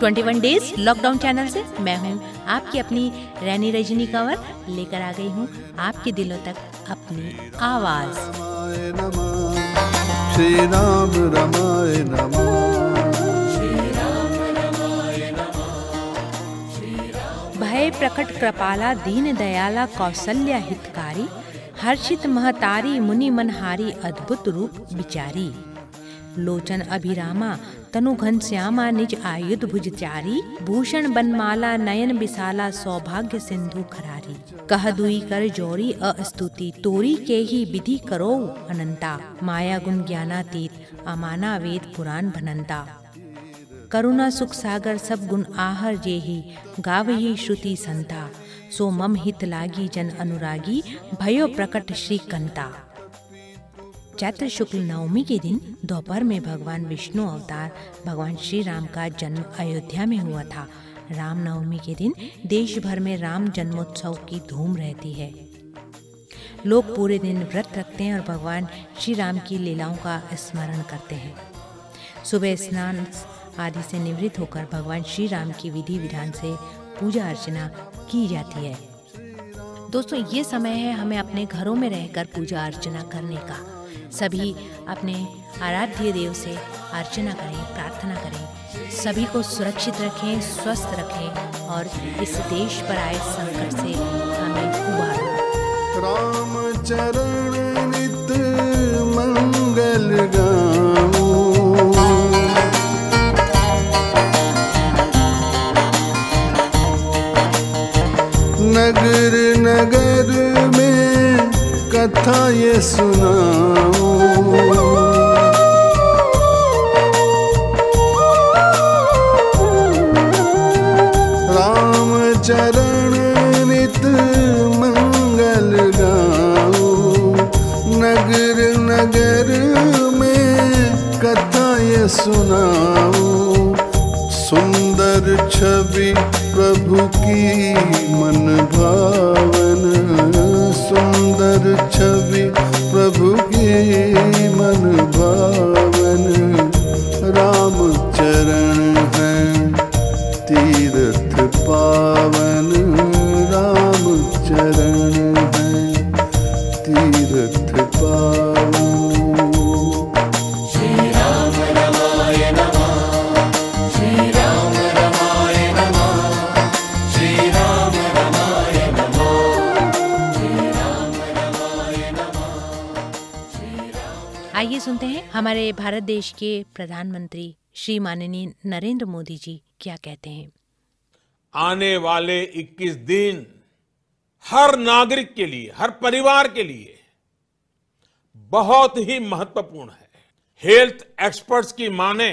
21 days lockdown channel से मैं हूँ आपकी अपनी रैनी रजनी कंवर, लेकर आ गई हूँ आपके दिलों तक अपनी आवाज़। श्री राम रमाय भय प्रकट कृपाला, दीन दयाला कौशल्या हितकारी, हर्षित महतारी, मुनि मनहारी, अद्भुत रूप विचारी लोचन अभिरामा तनु घनश्यामा निज आयुध भुजचारी भूषण बनमाला नयन विशाला सौभाग्य सिंधु खरारी। कह दुई कर जोरी अस्तुति, तोरी के ही विधि करो अनंता। माया गुण ज्ञानातीत, अमाना वेद पुराण भनंता। करुणा सुख सागर सब गुण आहर जेहि, गावही श्रुति संता। सो मम हित लागी जन अनुरागी, भयो प्रकट श्री कंता। चैत्र शुक्ल नवमी के दिन दोपहर में भगवान विष्णु अवतार भगवान श्री राम का जन्म अयोध्या में हुआ था। राम नवमी के दिन देश भर में राम जन्मोत्सव की धूम रहती है। लोग पूरे दिन व्रत रखते हैं और भगवान श्री राम की लीलाओं का स्मरण करते हैं। सुबह स्नान आदि से निवृत्त होकर भगवान श्री राम की विधि विधान से पूजा अर्चना की जाती है। दोस्तों, ये समय है हमें अपने घरों में रहकर पूजा अर्चना करने का। सभी अपने आराध्य देव से अर्चना करें, प्रार्थना करें। सभी को सुरक्षित रखें, स्वस्थ रखें और इस देश पर आए संकट से हमें राम चरण नित मंगल नगर नगर कथा ये सुनाऊं। राम चरण नित मंगल गाऊं। नगर नगर में कथा ये सुनाऊं। सुंदर छवि प्रभु की मन सुनते हैं? हमारे भारत देश के प्रधानमंत्री श्री माननीय नरेंद्र मोदी जी क्या कहते हैं? आने वाले 21 दिन हर नागरिक के लिए, हर परिवार के लिए बहुत ही महत्वपूर्ण है। हेल्थ एक्सपर्ट्स की माने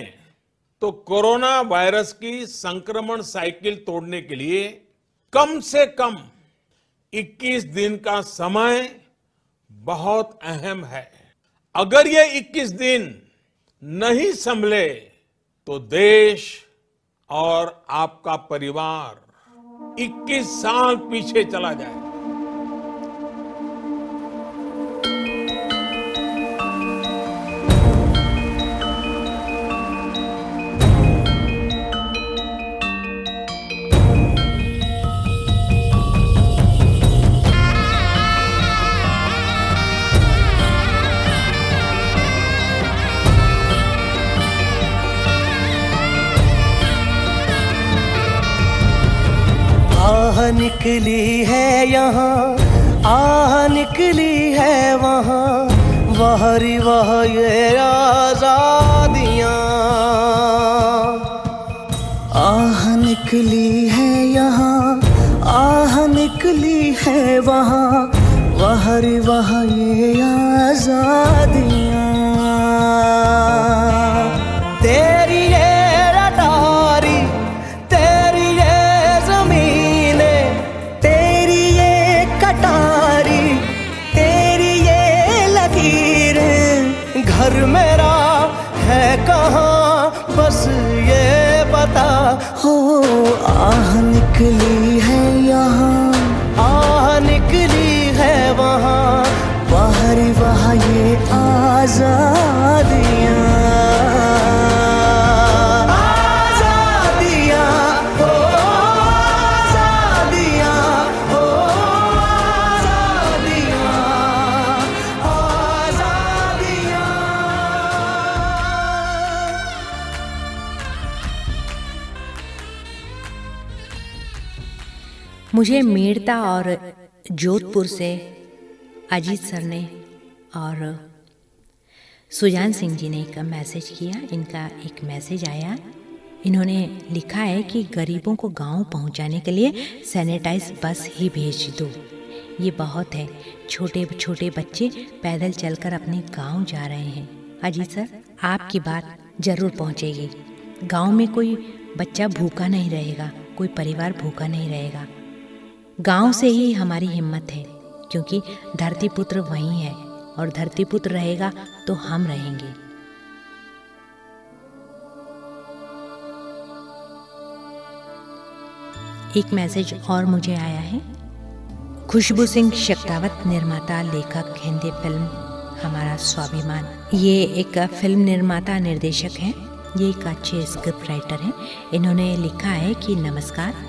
तो कोरोना वायरस की संक्रमण साइकिल तोड़ने के लिए कम से कम 21 दिन का समय बहुत अहम है। अगर ये 21 दिन नहीं संभले तो देश और आपका परिवार 21 साल पीछे चला जाए निकली है यहाँ, आह निकली है वहाँ, वहरी वह ये आजादियाँ आह निकली है यहाँ, आह निकली है वहाँ, वहरी वह ये आजादियाँ आह निकली मुझे मेड़ता और जोधपुर से अजीत सर ने और सुजान सिंह जी ने एक मैसेज किया। इनका एक मैसेज आया। इन्होंने लिखा है कि गरीबों को गाँव पहुँचाने के लिए सैनिटाइज बस ही भेज दो। ये बहुत है। छोटे छोटे बच्चे पैदल चलकर अपने गाँव जा रहे हैं। अजीत सर, आपकी बात ज़रूर पहुंचेगी। गाँव में कोई बच्चा भूखा नहीं रहेगा, कोई परिवार भूखा नहीं रहेगा। गाँव से ही हमारी हिम्मत है, क्योंकि धरती पुत्र वही है और धरती पुत्र रहेगा तो हम रहेंगे। एक मैसेज और मुझे आया है। खुशबू सिंह शक्तावत, निर्माता, लेखक, हिंदी फ़िल्म, हमारा स्वाभिमान। ये एक फ़िल्म निर्माता, निर्देशक हैं। ये एक अच्छे स्क्रिप्ट राइटर हैं। इन्होंने लिखा है कि नमस्कार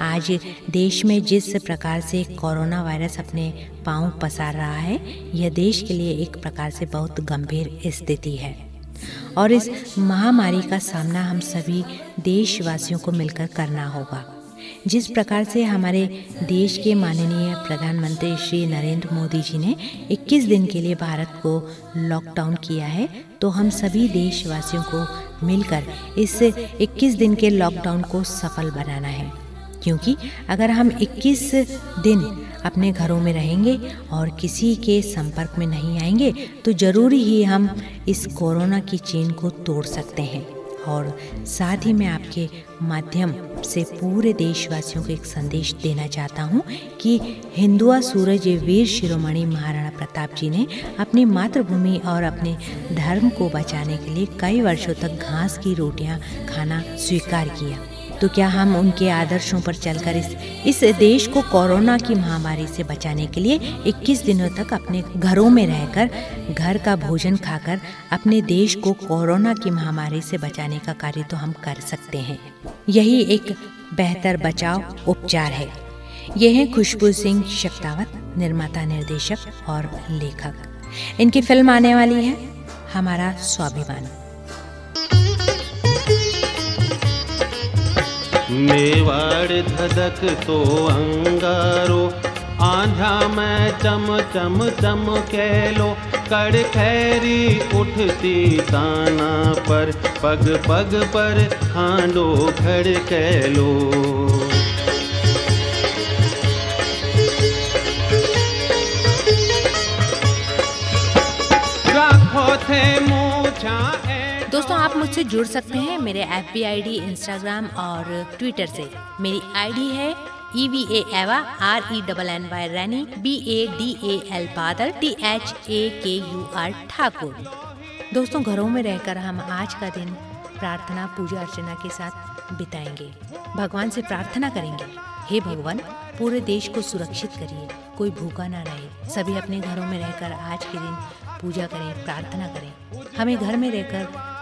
आज देश में जिस प्रकार से कोरोना वायरस अपने पाँव पसार रहा है, यह देश के लिए एक प्रकार से बहुत गंभीर स्थिति है। और इस महामारी का सामना हम सभी देशवासियों को मिलकर करना होगा। जिस प्रकार से हमारे देश के माननीय प्रधानमंत्री श्री नरेंद्र मोदी जी ने 21 दिन के लिए भारत को लॉकडाउन किया है तो हम सभी देशवासियों को मिलकर इस 21 दिन के लॉकडाउन को सफल बनाना है। क्योंकि अगर हम 21 दिन अपने घरों में रहेंगे और किसी के संपर्क में नहीं आएँगे तो ज़रूरी ही हम इस कोरोना की चेन को तोड़ सकते हैं। और साथ ही मैं आपके माध्यम से पूरे देशवासियों को एक संदेश देना चाहता हूँ कि हिंदुआ सूरज वीर शिरोमणि महाराणा प्रताप जी ने अपनी मातृभूमि और अपने धर्म को बचाने के लिए कई वर्षों तक घास की रोटियाँ खाना स्वीकार किया। तो क्या हम उनके आदर्शों पर चलकर इस इस देश को कोरोना की महामारी से बचाने के लिए 21 दिनों तक अपने घरों में रहकर, घर का भोजन खाकर, अपने देश को कोरोना की महामारी से बचाने का कार्य तो हम कर सकते हैं। यही एक बेहतर बचाव उपचार है। ये हैं खुशबू सिंह शक्तावत, निर्माता, निर्देशक और लेखक। इनकी फ़िल्म आने वाली है। हमारा स्वाभिमान। मेवाड़ धधक तो अंगारो आंधा में चम चम चम कैलो कड़ खैरी उठती ताना पर, पग पग पर हांडो खड़ कैलो दोस्तों, आप मुझसे जुड़ सकते हैं मेरे F B I D Instagram और ट्विटर से। मेरी आईडी है E V A Eva R E double N Y Renny B A D A L Badal T H A K U R Thakur. दोस्तों, घरों में रहकर हम आज का दिन प्रार्थना, पूजा, अर्चना के साथ बिताएँगे। भगवान से प्रार्थना करेंगे। हे भगवान, पूरे देश को सुरक्षित करिए, कोई भूखा ना रहे। सभी अपने घरों में रहकर आज के दिन पूजा करें, प्रार्थना करें। हमें घर में रहकर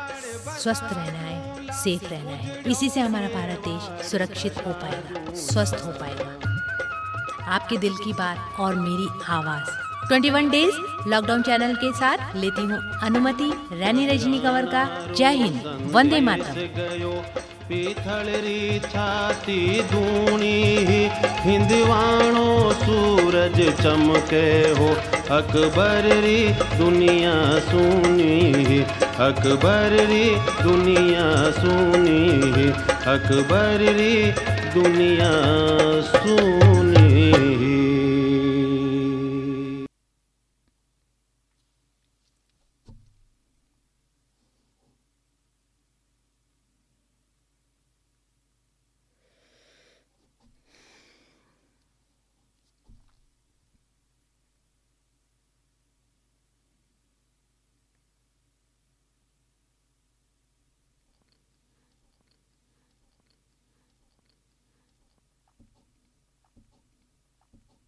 स्वस्थ रहना है सेफ़ रहना है। इसी से हमारा भारत देश सुरक्षित हो पाएगा, स्वस्थ हो पाएगा। आपके दिल की बात और मेरी आवाज़। 21 डेज़ लॉकडाउन चैनल के साथ लेती हूँ अनुमति। रैनी रजनी कंवर का। जय हिंद, वंदे मातरम। गयो पीथलरी छाती धूणी हिंदवाणो सूरज चमके हो। अकबर री दुनिया सुनी अकबर री दुनिया सुनी अकबर री दुनिया सुनी